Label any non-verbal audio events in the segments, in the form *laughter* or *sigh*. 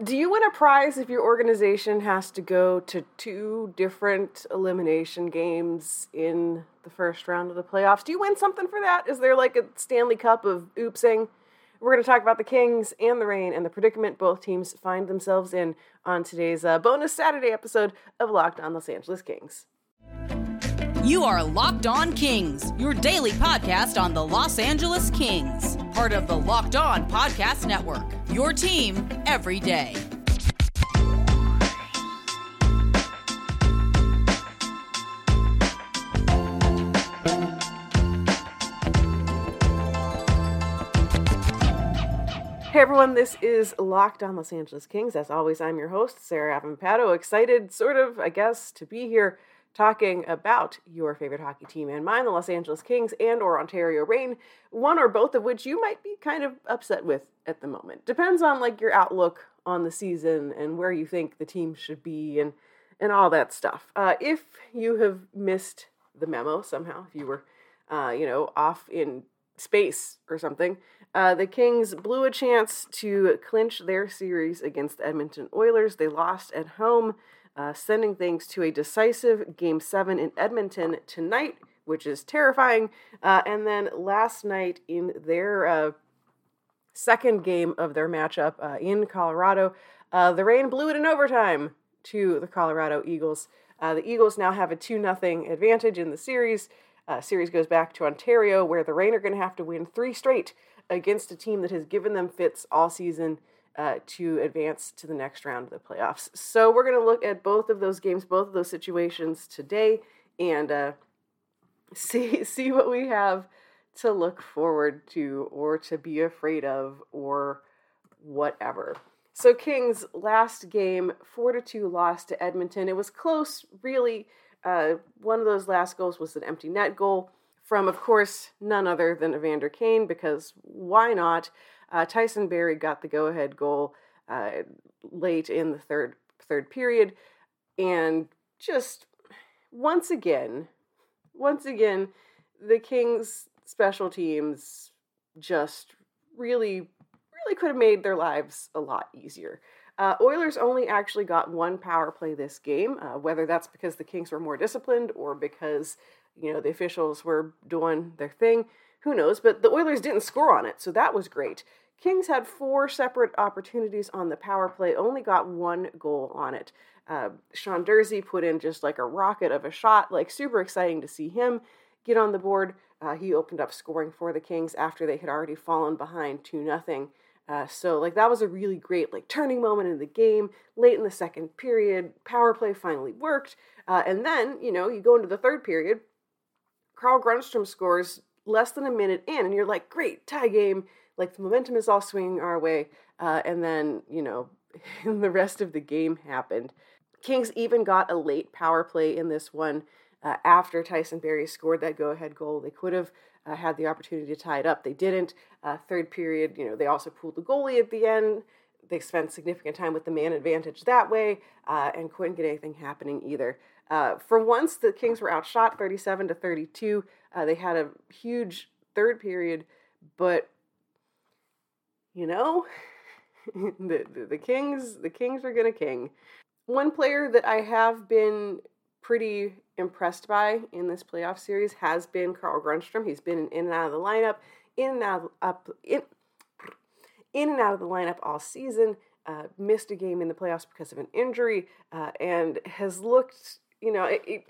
Do you win a prize if your organization has to go to two different elimination games in the first round of the playoffs? Do you win something for that? Is there like a Stanley Cup of oopsing? We're going to talk about the Kings and the Reign and the predicament both teams find themselves in on today's uh, bonus Saturday episode of Locked On Los Angeles Kings. You are Locked On Kings, your daily podcast on the Los Angeles Kings, part of the Locked On Podcast Network. Your team every day. Hey everyone, this is Locked On Los Angeles Kings. As always, I'm your host, Sarah Avampato. Excited, sort of, I guess, to be here talking about your favorite hockey team and mine, the Los Angeles Kings and or Ontario Reign, one or both of which you might be kind of upset with at the moment. Depends on like your outlook on the season and where you think the team should be and and all that stuff. Uh, if you have missed the memo somehow, if you were, uh, you know, off in space or something, uh, the Kings blew a chance to clinch their series against Edmonton Oilers. They lost at home, uh, sending things to a decisive Game 7 in Edmonton tonight, which is terrifying. Uh, and then last night in their uh, second game of their matchup uh, in Colorado, uh, the Reign blew it in overtime to the Colorado Eagles. the Eagles now have a 2 0 advantage in the series. series goes back to Ontario, where the Reign are going to have to win three straight against a team that has given them fits all season uh, to advance to the next round of the playoffs. So we're going to look at both of those games, both of those situations today, and uh, *laughs* see see what we have to look forward to or to be afraid of or whatever. So Kings last game, four to two loss to Edmonton. It was close, really. Uh, one of those last goals was an empty net goal from, of course, none other than Evander Kane, because why not? Uh, Tyson Barrie got the go-ahead goal uh, late in the third third period, and just once again, once again, the Kings special teams just really, really could have made their lives a lot easier. Uh, Oilers only actually got one power play this game, uh, whether that's because the Kings were more disciplined or because you know, the officials were doing their thing. Who knows? But the Oilers didn't score on it, so that was great. Kings had four separate opportunities on the power play, only got one goal on it. Uh, Sean Durzi put in just like a rocket of a shot, like super exciting to see him get on the board. Uh, he opened up scoring for the Kings after they had already fallen behind 2 nothing. Uh, so like that was a really great like turning moment in the game late in the second period power play finally worked uh, and then you know you go into the third period Carl Grundstrom scores less than a minute in, and you're like, great, tie game. Like the momentum is all swinging our way. Uh, and then, you know, *laughs* the rest of the game happened. Kings even got a late power play in this one uh, after Tyson Barrie scored that go ahead goal. They could have uh, had the opportunity to tie it up. They didn't. Uh, third period, you know, they also pulled the goalie at the end. They spent significant time with the man advantage that way uh, and couldn't get anything happening either. Uh, for once, the Kings were outshot 37 to 32. Uh, they had a huge third period, but you know, *laughs* the, the, the Kings the Kings are gonna king. One player that I have been pretty impressed by in this playoff series has been Carl Grundstrom. He's been in and out of the lineup, in and out of, up in in and out of the lineup all season. Uh, missed a game in the playoffs because of an injury, uh, and has looked you know, it, it,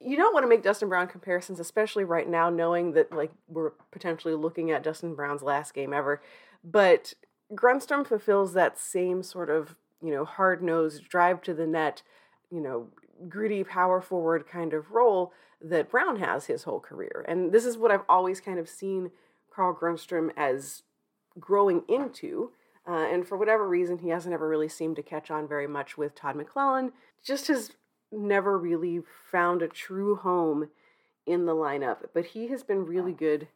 you don't want to make Dustin Brown comparisons, especially right now, knowing that like we're potentially looking at Dustin Brown's last game ever. But Grundstrom fulfills that same sort of you know hard nosed drive to the net, you know, gritty power forward kind of role that Brown has his whole career. And this is what I've always kind of seen Carl Grundstrom as growing into. Uh, and for whatever reason, he hasn't ever really seemed to catch on very much with Todd McLellan. Just has never really found a true home in the lineup, but he has been really good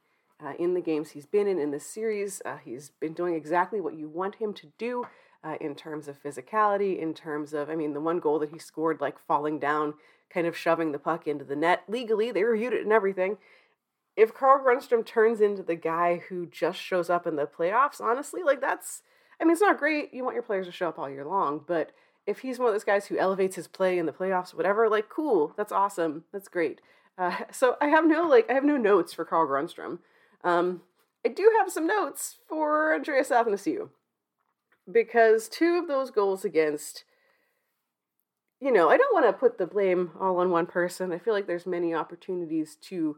uh, in the games he's been in in this series. Uh, he's been doing exactly what you want him to do uh, in terms of physicality, in terms of, I mean, the one goal that he scored, like falling down, kind of shoving the puck into the net legally, they reviewed it and everything. If Carl Grundstrom turns into the guy who just shows up in the playoffs, honestly, like that's I mean, it's not great. You want your players to show up all year long, but if he's one of those guys who elevates his play in the playoffs, whatever, like, cool, that's awesome, that's great. Uh, *laughs* so I have no like I have no notes for Carl Grundstrom. Um, I do have some notes for Andreas Athanasiou because two of those goals against, you know, I don't want to put the blame all on one person. I feel like there's many opportunities to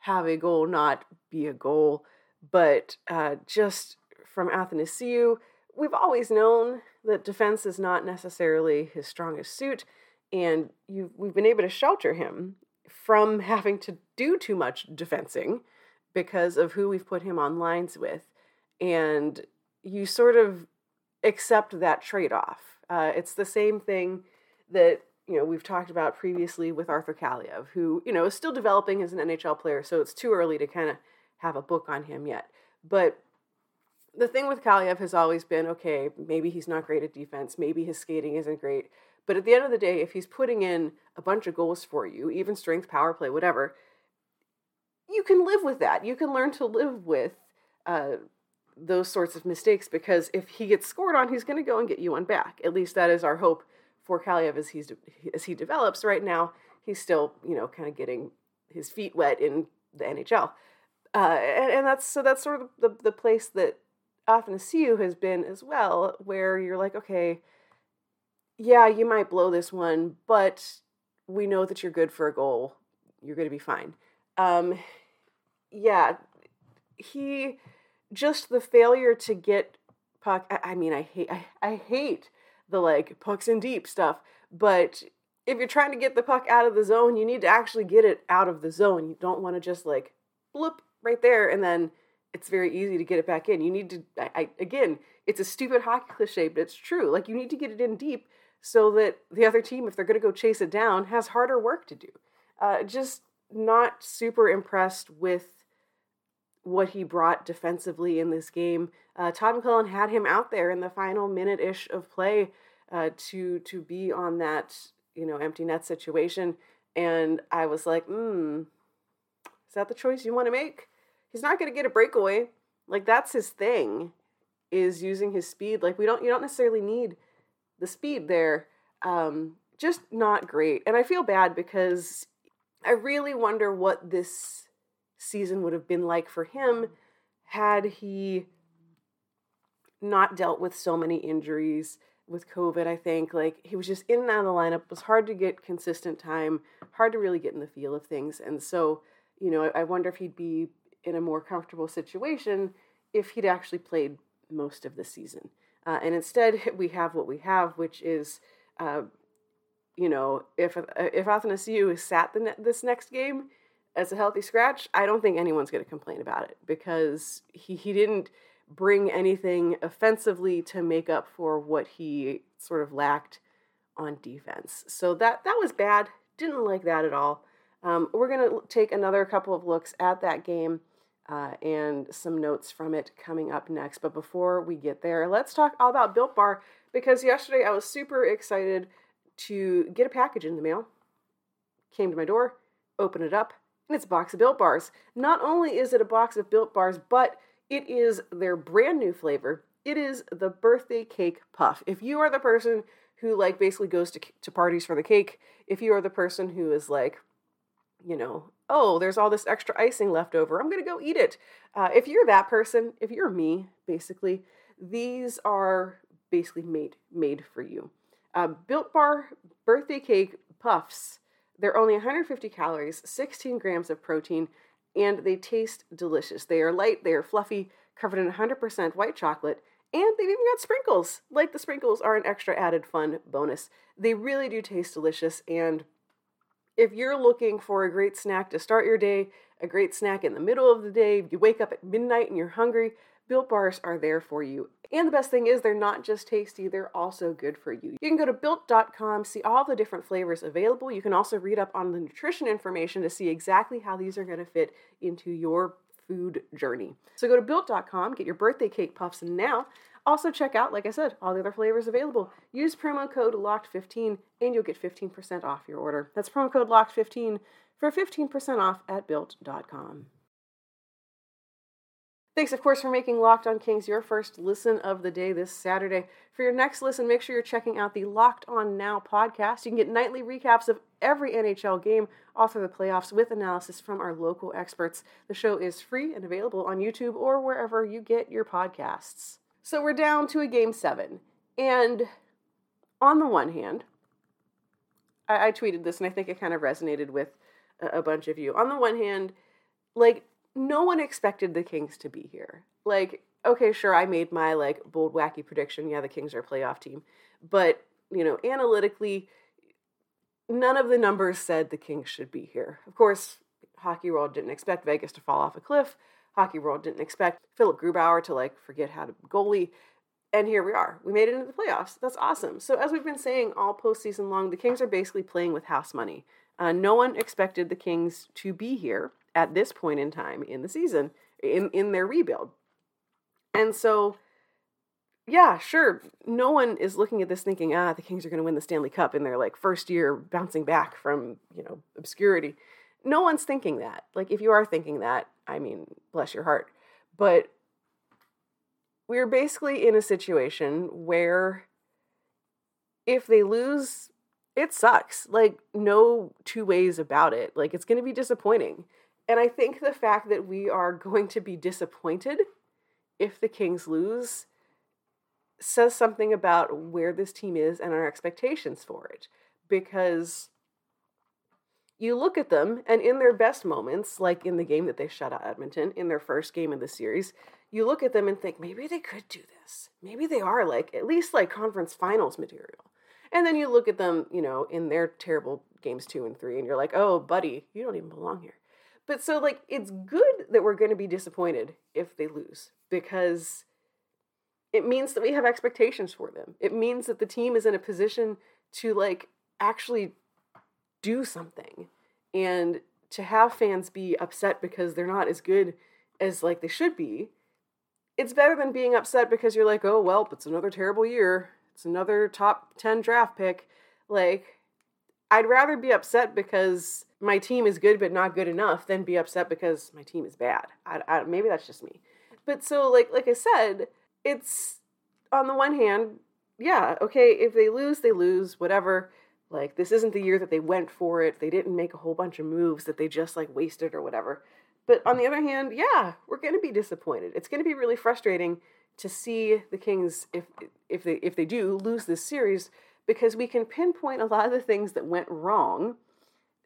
have a goal not be a goal, but uh, just from Athanasiou, we've always known that defense is not necessarily his strongest suit, and you we've been able to shelter him from having to do too much defensing because of who we've put him on lines with. And you sort of accept that trade off. Uh, it's the same thing that you know we've talked about previously with Arthur Kaliyev, who you know is still developing as an NHL player, so it's too early to kind of have a book on him yet. But the thing with Kaliyev has always been okay, maybe he's not great at defense, maybe his skating isn't great, but at the end of the day, if he's putting in a bunch of goals for you, even strength, power play, whatever, you can live with that. You can learn to live with uh, those sorts of mistakes because if he gets scored on, he's going to go and get you one back. At least that is our hope for Kaliyev as he's as he develops. Right now, he's still you know kind of getting his feet wet in the NHL, uh, and, and that's so that's sort of the the place that Athanasiou has been as well, where you're like, okay yeah, you might blow this one, but we know that you're good for a goal. You're going to be fine. Um, yeah, he just the failure to get puck. I, I mean, I hate I, I hate the like pucks in deep stuff, but if you're trying to get the puck out of the zone, you need to actually get it out of the zone. You don't want to just like bloop right there and then it's very easy to get it back in. You need to I, I again, it's a stupid hockey cliche, but it's true. Like you need to get it in deep so that the other team, if they're going to go chase it down, has harder work to do. Uh, just not super impressed with what he brought defensively in this game. Uh, Todd McLellan had him out there in the final minute ish of play uh, to to be on that you know empty net situation, and I was like, hmm, is that the choice you want to make? He's not going to get a breakaway. Like that's his thing, is using his speed. Like we don't you don't necessarily need the speed there um, just not great. And I feel bad because I really wonder what this season would have been like for him had he not dealt with so many injuries with COVID. I think like he was just in and out of the lineup. It was hard to get consistent time, hard to really get in the feel of things. And so, you know, I, I wonder if he'd be in a more comfortable situation if he'd actually played most of the season. Uh, and instead, *laughs* we have what we have, which is, uh, you know, if if Athanasiou is sat the ne- this next game as a healthy scratch, I don't think anyone's going to complain about it because he, he didn't bring anything offensively to make up for what he sort of lacked on defense. So that that was bad. Didn't like that at all. Um, we're going to take another couple of looks at that game uh, and some notes from it coming up next. But before we get there, let's talk all about Built Bar because yesterday I was super excited to get a package in the mail. Came to my door, open it up, and it's a box of Built Bars. Not only is it a box of Built Bars, but it is their brand new flavor. It is the birthday cake puff. If you are the person who like basically goes to, to parties for the cake, if you are the person who is like, you know, oh, there's all this extra icing left over. I'm to go eat it. Uh, if you're that person, if you're me, basically, these are basically made made for you. Uh, Built Bar birthday cake puffs. They're only 150 calories, 16 grams of protein, and they taste delicious. They are light, they are fluffy, covered in 100% white chocolate, and they've even got sprinkles. Like the sprinkles are an extra added fun bonus. They really do taste delicious, and if you're looking for a great snack to start your day, a great snack in the middle of the day, you wake up at midnight and you're hungry, Built Bars are there for you. And the best thing is, they're not just tasty, they're also good for you. You can go to built.com, see all the different flavors available. You can also read up on the nutrition information to see exactly how these are going to fit into your food journey. So go to built.com, get your birthday cake puffs now. Also, check out, like I said, all the other flavors available. Use promo code LOCKED15 and you'll get 15% off your order. That's promo code LOCKED15 for 15% off at built.com. Thanks, of course, for making Locked On Kings your first listen of the day this Saturday. For your next listen, make sure you're checking out the Locked On Now podcast. You can get nightly recaps of every NHL game all through the playoffs with analysis from our local experts. The show is free and available on YouTube or wherever you get your podcasts. So we're down to a game seven. And on the one hand, I, I tweeted this and I think it kind of resonated with a, a bunch of you. On the one hand, like, no one expected the Kings to be here. Like, okay, sure, I made my like bold, wacky prediction. Yeah, the Kings are a playoff team. But, you know, analytically, none of the numbers said the Kings should be here. Of course, Hockey World didn't expect Vegas to fall off a cliff. Hockey World didn't expect Philipp Grubauer to like forget how to goalie. And here we are. We made it into the playoffs. That's awesome. So, as we've been saying all postseason long, the Kings are basically playing with house money. Uh, no one expected the Kings to be here at this point in time in the season, in, in their rebuild. And so, yeah, sure, no one is looking at this thinking, ah, the Kings are going to win the Stanley Cup in their like first year bouncing back from, you know, obscurity. No one's thinking that. Like, if you are thinking that, I mean, bless your heart. But we're basically in a situation where if they lose, it sucks. Like, no two ways about it. Like, it's going to be disappointing. And I think the fact that we are going to be disappointed if the Kings lose says something about where this team is and our expectations for it. Because you look at them, and in their best moments, like in the game that they shut out Edmonton, in their first game of the series, you look at them and think, maybe they could do this. Maybe they are like, at least like conference finals material. And then you look at them, you know, in their terrible games two and three, and you're like, oh, buddy, you don't even belong here. But so, like, it's good that we're going to be disappointed if they lose because it means that we have expectations for them. It means that the team is in a position to, like, actually do something and to have fans be upset because they're not as good as, like, they should be. It's better than being upset because you're like, oh, well, it's another terrible year. It's another top 10 draft pick. Like, I'd rather be upset because my team is good but not good enough than be upset because my team is bad. I, I, maybe that's just me. But so like like I said, it's on the one hand, yeah, okay, if they lose, they lose, whatever. Like this isn't the year that they went for it. They didn't make a whole bunch of moves that they just like wasted or whatever. But on the other hand, yeah, we're going to be disappointed. It's going to be really frustrating to see the Kings if if they if they do lose this series because we can pinpoint a lot of the things that went wrong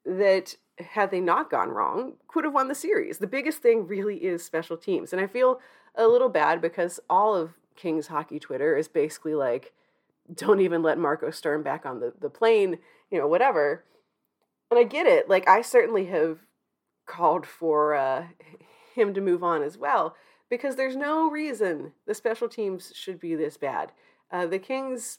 that had they not gone wrong could have won the series. The biggest thing really is special teams. And I feel a little bad because all of Kings hockey Twitter is basically like, don't even let Marco Sturm back on the, the plane, you know, whatever. And I get it. Like, I certainly have called for uh, him to move on as well because there's no reason the special teams should be this bad. Uh, the Kings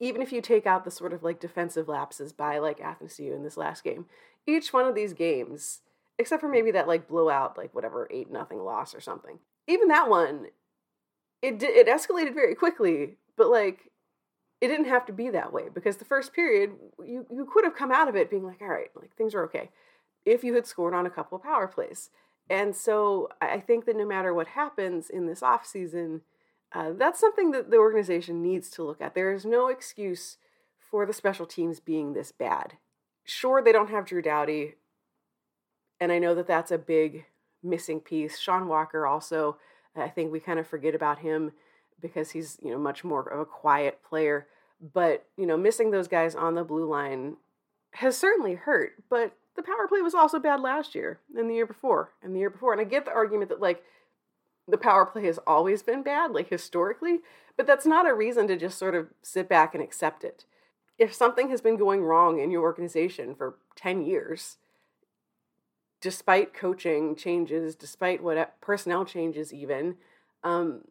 even if you take out the sort of like defensive lapses by like Athens Athanasiou in this last game, each one of these games, except for maybe that like blowout, like whatever eight nothing loss or something, even that one, it it escalated very quickly, but like it didn't have to be that way because the first period you you could have come out of it being like, all right, like things are okay, if you had scored on a couple of power plays. And so I think that no matter what happens in this off season uh, that's something that the organization needs to look at. There is no excuse for the special teams being this bad. Sure, they don't have Drew Doughty, and I know that that's a big missing piece. Sean Walker also, I think we kind of forget about him because he's you know much more of a quiet player. But you know, missing those guys on the blue line has certainly hurt. But the power play was also bad last year and the year before and the year before. And I get the argument that like the power play has always been bad, like historically, but that's not a reason to just sort of sit back and accept it. If something has been going wrong in your organization for 10 years, despite coaching changes, despite what personnel changes, even, um,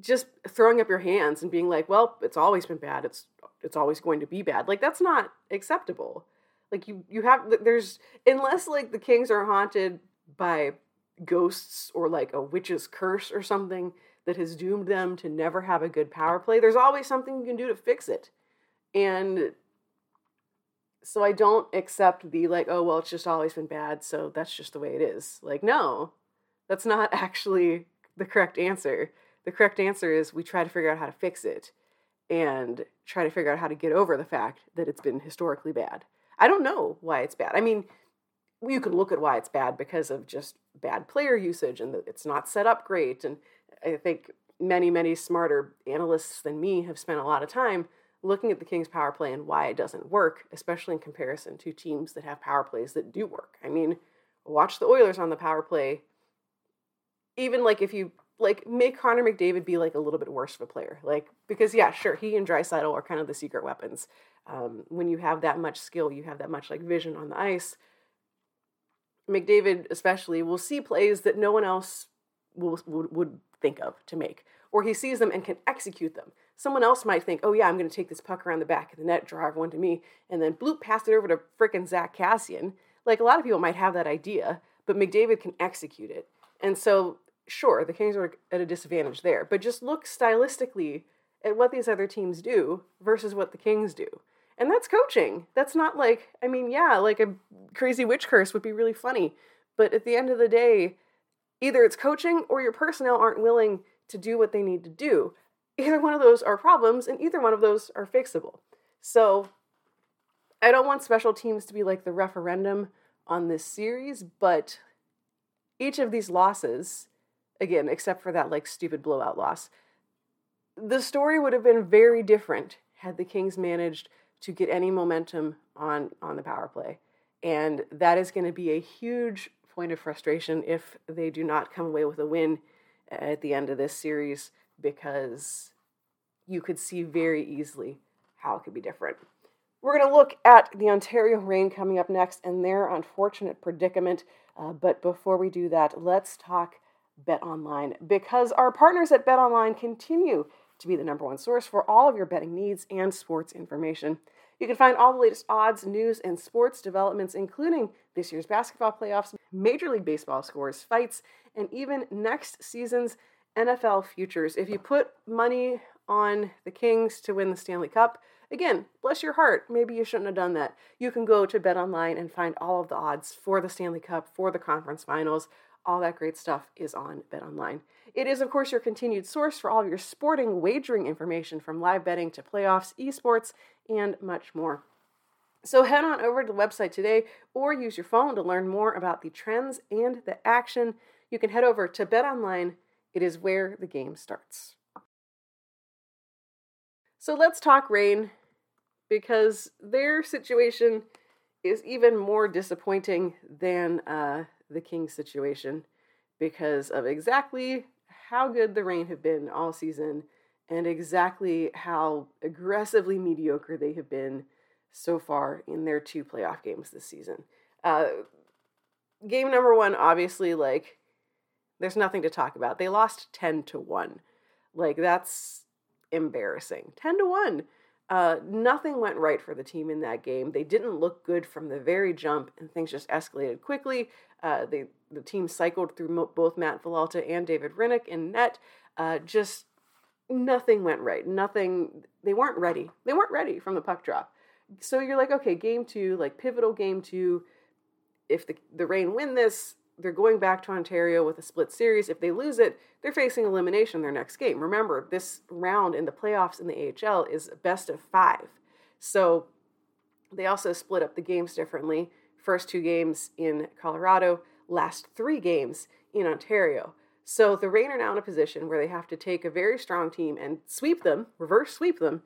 just throwing up your hands and being like, "Well, it's always been bad. It's it's always going to be bad." Like that's not acceptable. Like you you have there's unless like the Kings are haunted by ghosts or like a witch's curse or something that has doomed them to never have a good power play. There's always something you can do to fix it. And so I don't accept the like, oh, well, it's just always been bad, so that's just the way it is. Like, no, That's not *laughs* actually the correct answer. The correct answer is we try to figure out how to fix it and try to figure out how to get over the fact that it's been historically bad. I don't know why it's bad. I mean, you can look at why it's bad because of just bad player usage and it's not set up great. And I think many, many smarter analysts than me have spent a lot of time looking at the Kings power play and why it doesn't work, especially in comparison to teams that have power plays that do work. I mean, watch the Oilers on the power play. Even like if you like make Connor McDavid be like a little bit worse of a player, like because yeah, sure, he and Draisaitl are kind of the secret weapons. Um, when you have that much skill, you have that much like vision on the ice. McDavid especially will see plays that no one else will, would, would think of to make, or he sees them and can execute them. Someone else might think, oh yeah, I'm going to take this puck around the back of the net, draw everyone to me, and then bloop, pass it over to frickin' Zack Kassian. Like a lot of people might have that idea, but McDavid can execute it. And so, sure, the Kings are at a disadvantage there, but just look stylistically at what these other teams do versus what the Kings do. And that's coaching. That's not like, I mean, yeah, like a crazy witch curse would be really funny. But at the end of the day, either it's coaching or your personnel aren't willing to do what they need to do. Either one of those are problems, and either one of those are fixable. So I don't want special teams to be like the referendum on this series, but each of these losses, again, except for that like stupid blowout loss, the story would have been very different had the Kings managed to get any momentum on on the power play. And that is going to be a huge point of frustration if they do not come away with a win at the end of this series because you could see very easily how it could be different. We're going to look at the Ontario Reign coming up next and their unfortunate predicament. Uh, but before we do that, let's talk Bet Online because our partners at Bet Online continue to be the number one source for all of your betting needs and sports information. You can find all the latest odds, news, and sports developments, including this year's basketball playoffs, Major League Baseball scores, fights, and even next season's NFL futures. If you put money on the Kings to win the Stanley Cup, again, bless your heart, maybe you shouldn't have done that. You can go to Bet Online and find all of the odds for the Stanley Cup, for the conference finals. All that great stuff is on Bet Online. It is, of course, your continued source for all of your sporting wagering information from live betting to playoffs, esports, and much more. So head on over to the website today or use your phone to learn more about the trends and the action. You can head over to Bet Online. It is where the game starts. So let's talk Reign because their situation is even more disappointing than uh, the Kings situation because of exactly how good the Reign have been all season and exactly how aggressively mediocre they have been so far in their two playoff games this season. Uh, game number one, obviously, like, there's nothing to talk about. They lost 10 to 1. Like, that's embarrassing. 10 to 1. Uh, nothing went right for the team in that game. They didn't look good from the very jump, and things just escalated quickly. Uh, they, the team cycled through mo- both Matt Villalta and David Rittich in net. Uh, just nothing went right. Nothing. They weren't ready. They weren't ready from the puck drop. So you're like, okay, game two, like pivotal game two. If the the Reign win this, they're going back to Ontario with a split series. If they lose it, they're facing elimination their next game. Remember, this round in the playoffs in the AHL is best of five. So they also split up the games differently. First two games in Colorado, last three games in Ontario. So the Reign are now in a position where they have to take a very strong team and sweep them, reverse sweep them.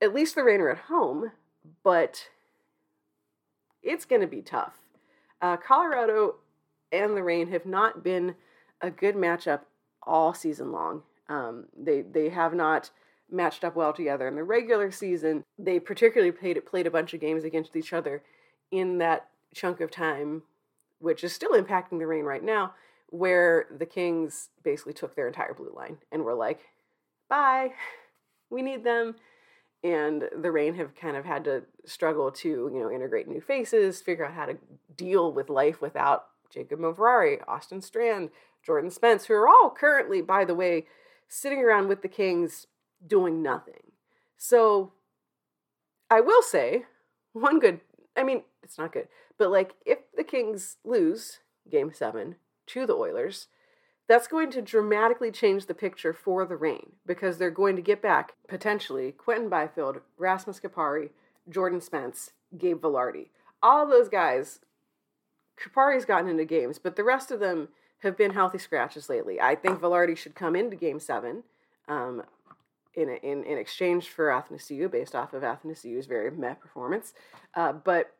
At least the Reign are at home, but it's going to be tough. Uh, Colorado and the Reign have not been a good matchup all season long. Um, they they have not matched up well together in the regular season. They particularly played played a bunch of games against each other in that chunk of time, which is still impacting the Reign right now, where the Kings basically took their entire blue line and were like, "Bye, we need them." And the Reign have kind of had to struggle to, you know, integrate new faces, figure out how to deal with life without Jacob Moverare, Austin Strand, Jordan Spence, who are all currently, by the way, sitting around with the Kings doing nothing. So I will say one good, I mean, it's not good, but like if the Kings lose game seven to the Oilers, that's going to dramatically change the picture for the Reign because they're going to get back potentially Quinton Byfield, Rasmus Kupari, Jordan Spence, Gabe Vilardi. All those guys, Kupari's gotten into games, but the rest of them have been healthy scratches lately. I think Vilardi should come into Game Seven. Um, in, in, in exchange for Athanasiou, based off of Athanasiou's very meh performance. Uh, but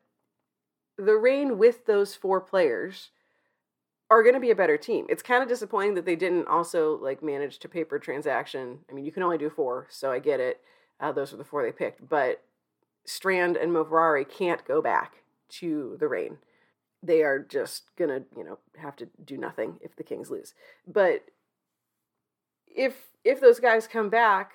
the Reign with those four players are going to be a better team. It's kind of disappointing that they didn't also like manage to paper transaction. I mean, you can only do four, so I get it. Uh, those are the four they picked, but Strand and Moverare can't go back to the Reign. They are just gonna, you know, have to do nothing if the Kings lose. But if if those guys come back,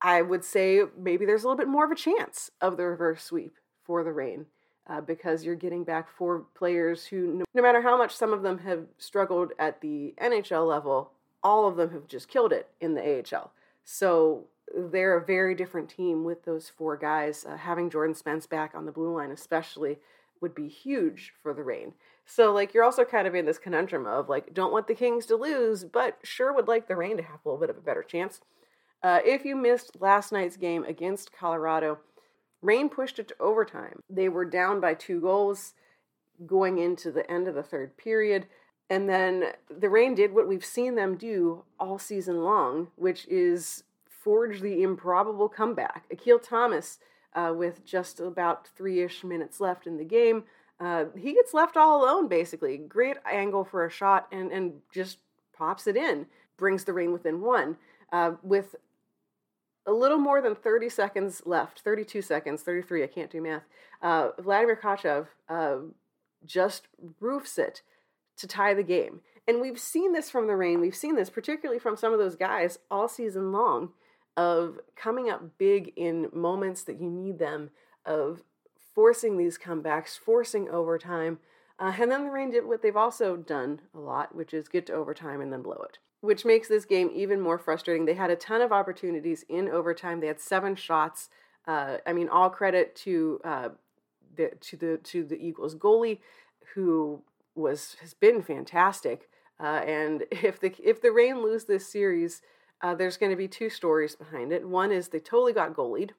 I would say maybe there's a little bit more of a chance of the reverse sweep for the Reign uh, because you're getting back four players who, no, matter how much some of them have struggled at the NHL level, all of them have just killed it in the AHL. So they're a very different team with those four guys. Uh, having Jordan Spence back on the blue line, especially, would be huge for the Reign. So, like, you're also kind of in this conundrum of, like, don't want the Kings to lose, but sure would like the Reign to have a little bit of a better chance. Uh, if you missed last night's game against Colorado, Reign pushed it to overtime. They were down by two goals going into the end of the third period. And then the Reign did what we've seen them do all season long, which is forge the improbable comeback. Akil Thomas, uh, with just about three ish minutes left in the game, uh, he gets left all alone basically. Great angle for a shot and, and just pops it in, brings the Reign within one. Uh, with a little more than 30 seconds left 32 seconds 33 i can't do math uh, vladimir Tkachev uh, just roofs it to tie the game. And we've seen this from the Reign. We've seen this particularly from some of those guys all season long of coming up big in moments that you need them of forcing these comebacks forcing overtime uh, and then the Reign did what they've also done a lot which is get to overtime and then blow it which makes this game even more frustrating. They had a ton of opportunities in overtime. They had seven shots. Uh, I mean, all credit to uh, the to the to the Eagles goalie, who was has been fantastic. Uh, and *laughs* if the if the Reign lose this series, uh, there's going to be two stories behind it. One is they totally got goalied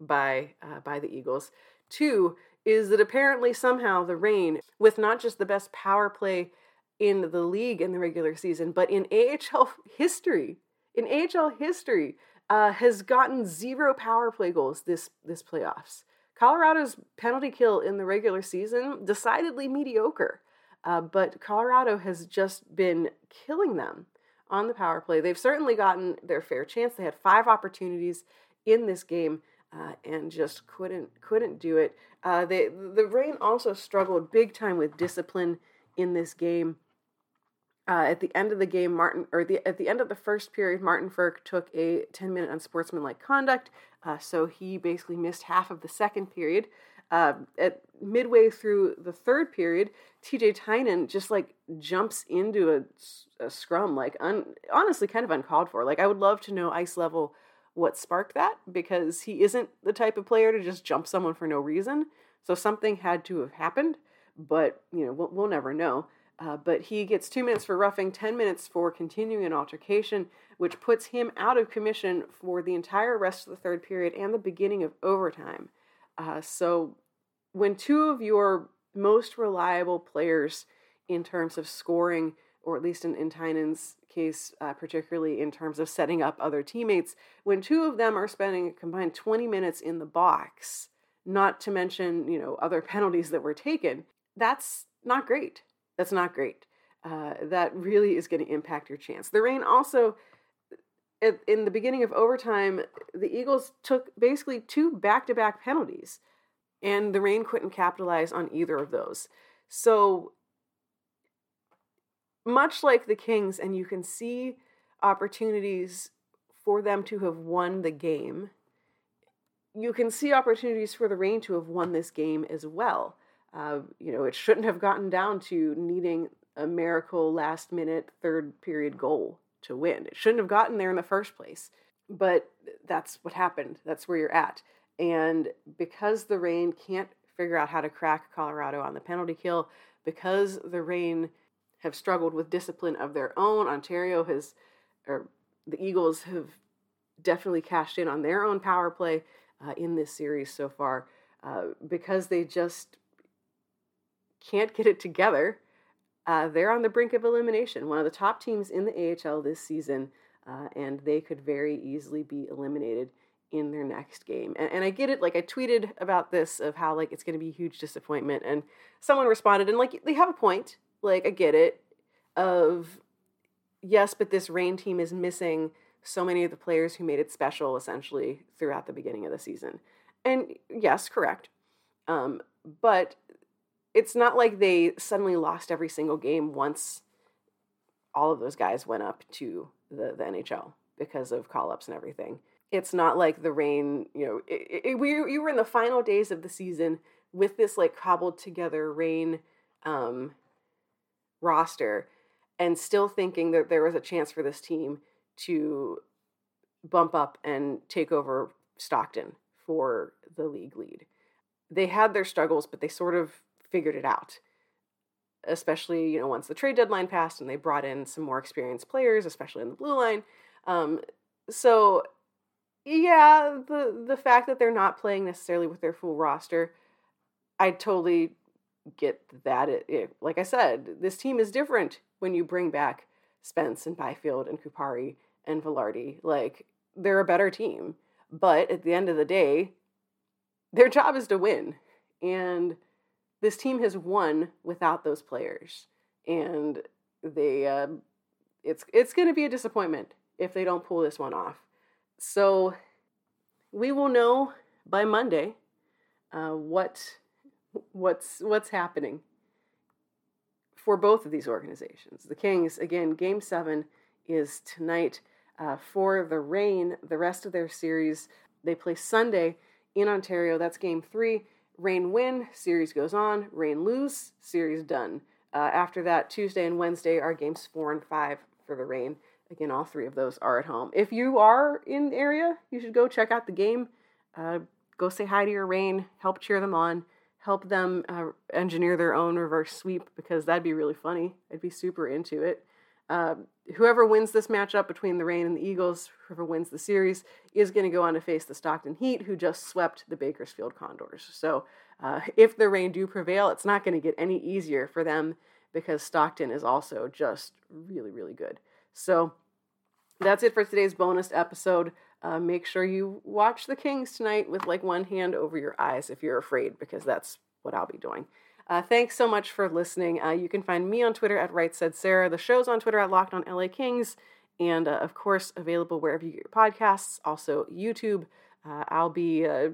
by uh, by the Eagles. Two is that apparently somehow the Reign, with not just the best power play in the league in the regular season, but in AHL history, in AHL history, uh, has gotten zero power play goals this this playoffs. Colorado's penalty kill in the regular season decidedly mediocre, uh, but Colorado has just been killing them on the power play. They've certainly gotten their fair chance. They had five opportunities in this game uh, and just couldn't couldn't do it. Uh, they the Reign also struggled big time with discipline in this game. Uh, at the end of the game, Martin, or the at the end of the first period, Martin Frk took a 10 minute unsportsmanlike conduct. Uh, so he basically missed half of the second period. Uh, at midway through the third period, TJ Tynan just like jumps into a, a scrum, like un, honestly kind of uncalled for. Like I would love to know ice level what sparked that because he isn't the type of player to just jump someone for no reason. So something had to have happened, but you know we'll, we'll never know. Uh, but he gets two minutes for roughing, 10 minutes for continuing an altercation, which puts him out of commission for the entire rest of the third period and the beginning of overtime. Uh, so, when two of your most reliable players in terms of scoring, or at least in, in Tynan's case, uh, particularly in terms of setting up other teammates, when two of them are spending a combined 20 minutes in the box, not to mention, you know, other *laughs* penalties that were taken, that's not great. That's not great. Uh, that really is going to impact your chance. The Reign also, in the beginning of overtime, the Eagles took basically two back to back penalties, and the Reign couldn't capitalize on either of those. So, much like the Kings, and you can see opportunities for them to have won the game, you can see opportunities for the Reign to have won this game as well. Uh, you know, it shouldn't have gotten down to needing a miracle last minute third period goal to win. It shouldn't have gotten there in the first place. But that's what happened. That's where you're at. And because the Reign can't figure out how to crack Colorado on the penalty kill, because the Reign have struggled with discipline of their own. Ontario has, or the Eagles have definitely cashed in on their own power play uh, in this series so far uh, because they just can't get it together. Uh, they're on the brink of elimination. One of the top teams in the AHL this season, uh, and they could very easily be eliminated in their next game. And, and I get it. Like I tweeted about this of how like it's going to be a huge disappointment, and someone responded and like they have a point. Like I get it. Of yes, but this Reign team is missing so many of the players who made it special essentially throughout the beginning of the season. And yes, correct. Um, but it's not like they suddenly lost every single game once all of those guys went up to the, the NHL because of call ups and everything. It's not like the Reign, you know, it, it, we, we were in the final days of the season with this like cobbled together Reign um, roster and still thinking that there was a chance for this team to bump up and take over Stockton for the league lead. They had their struggles, but they sort of figured it out. Especially, you know, once the trade deadline passed and they brought in some more experienced players, especially in the blue line. Um, so, yeah, the the fact that they're not playing necessarily with their full roster, I totally get that. It, it like I said, this team is different when you bring back Spence and Byfield and Kupari and Vilardi. Like they're a better team, but at the end of the day, their job is to win, and this team has won without those players, and they uh, it's it's going to be a disappointment if they don't pull this one off. So we will know by Monday uh, what what's what's happening for both of these organizations. The Kings again, Game Seven is tonight uh, for the Reign, The rest of their series they play Sunday in Ontario. That's Game Three. Reign win, series goes on. Reign lose, series done. Uh, after that, Tuesday and Wednesday are games four and five for the Reign. Again, all three of those are at home. If you are in the area, you should go check out the game. Uh, go say hi to your Reign, help cheer them on, help them uh, engineer their own reverse sweep because that'd be really funny. I'd be super into it. Whoever wins this matchup between the Reign and the Eagles, whoever wins the series, is going to go on to face the Stockton Heat, who just swept the Bakersfield Condors. So uh, if the Reign do prevail, it's not going to get any easier for them because Stockton is also just really, really good. So that's it for today's bonus episode. Uh, make sure you watch the Kings tonight with like one hand over your eyes if you're afraid, because that's what I'll be doing. Uh, thanks so much for listening. Uh, you can find me on Twitter at Right Said Sarah. The show's on Twitter at Locked on LA Kings, and uh, of course available wherever you get your podcasts. Also YouTube. Uh, I'll be uh,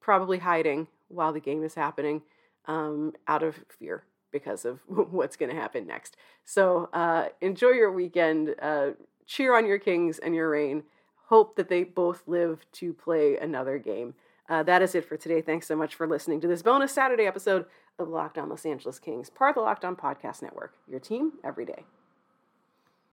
probably hiding while the game is happening, um, out of fear because of *laughs* what's going to happen next. So uh, enjoy your weekend. cheer on your Kings and your Reign. Hope that they both live to play another game. That is it for today. Thanks so much for listening to this bonus Saturday episode of Locked On Los Angeles Kings, part of the Locked On Podcast Network. Your team every day.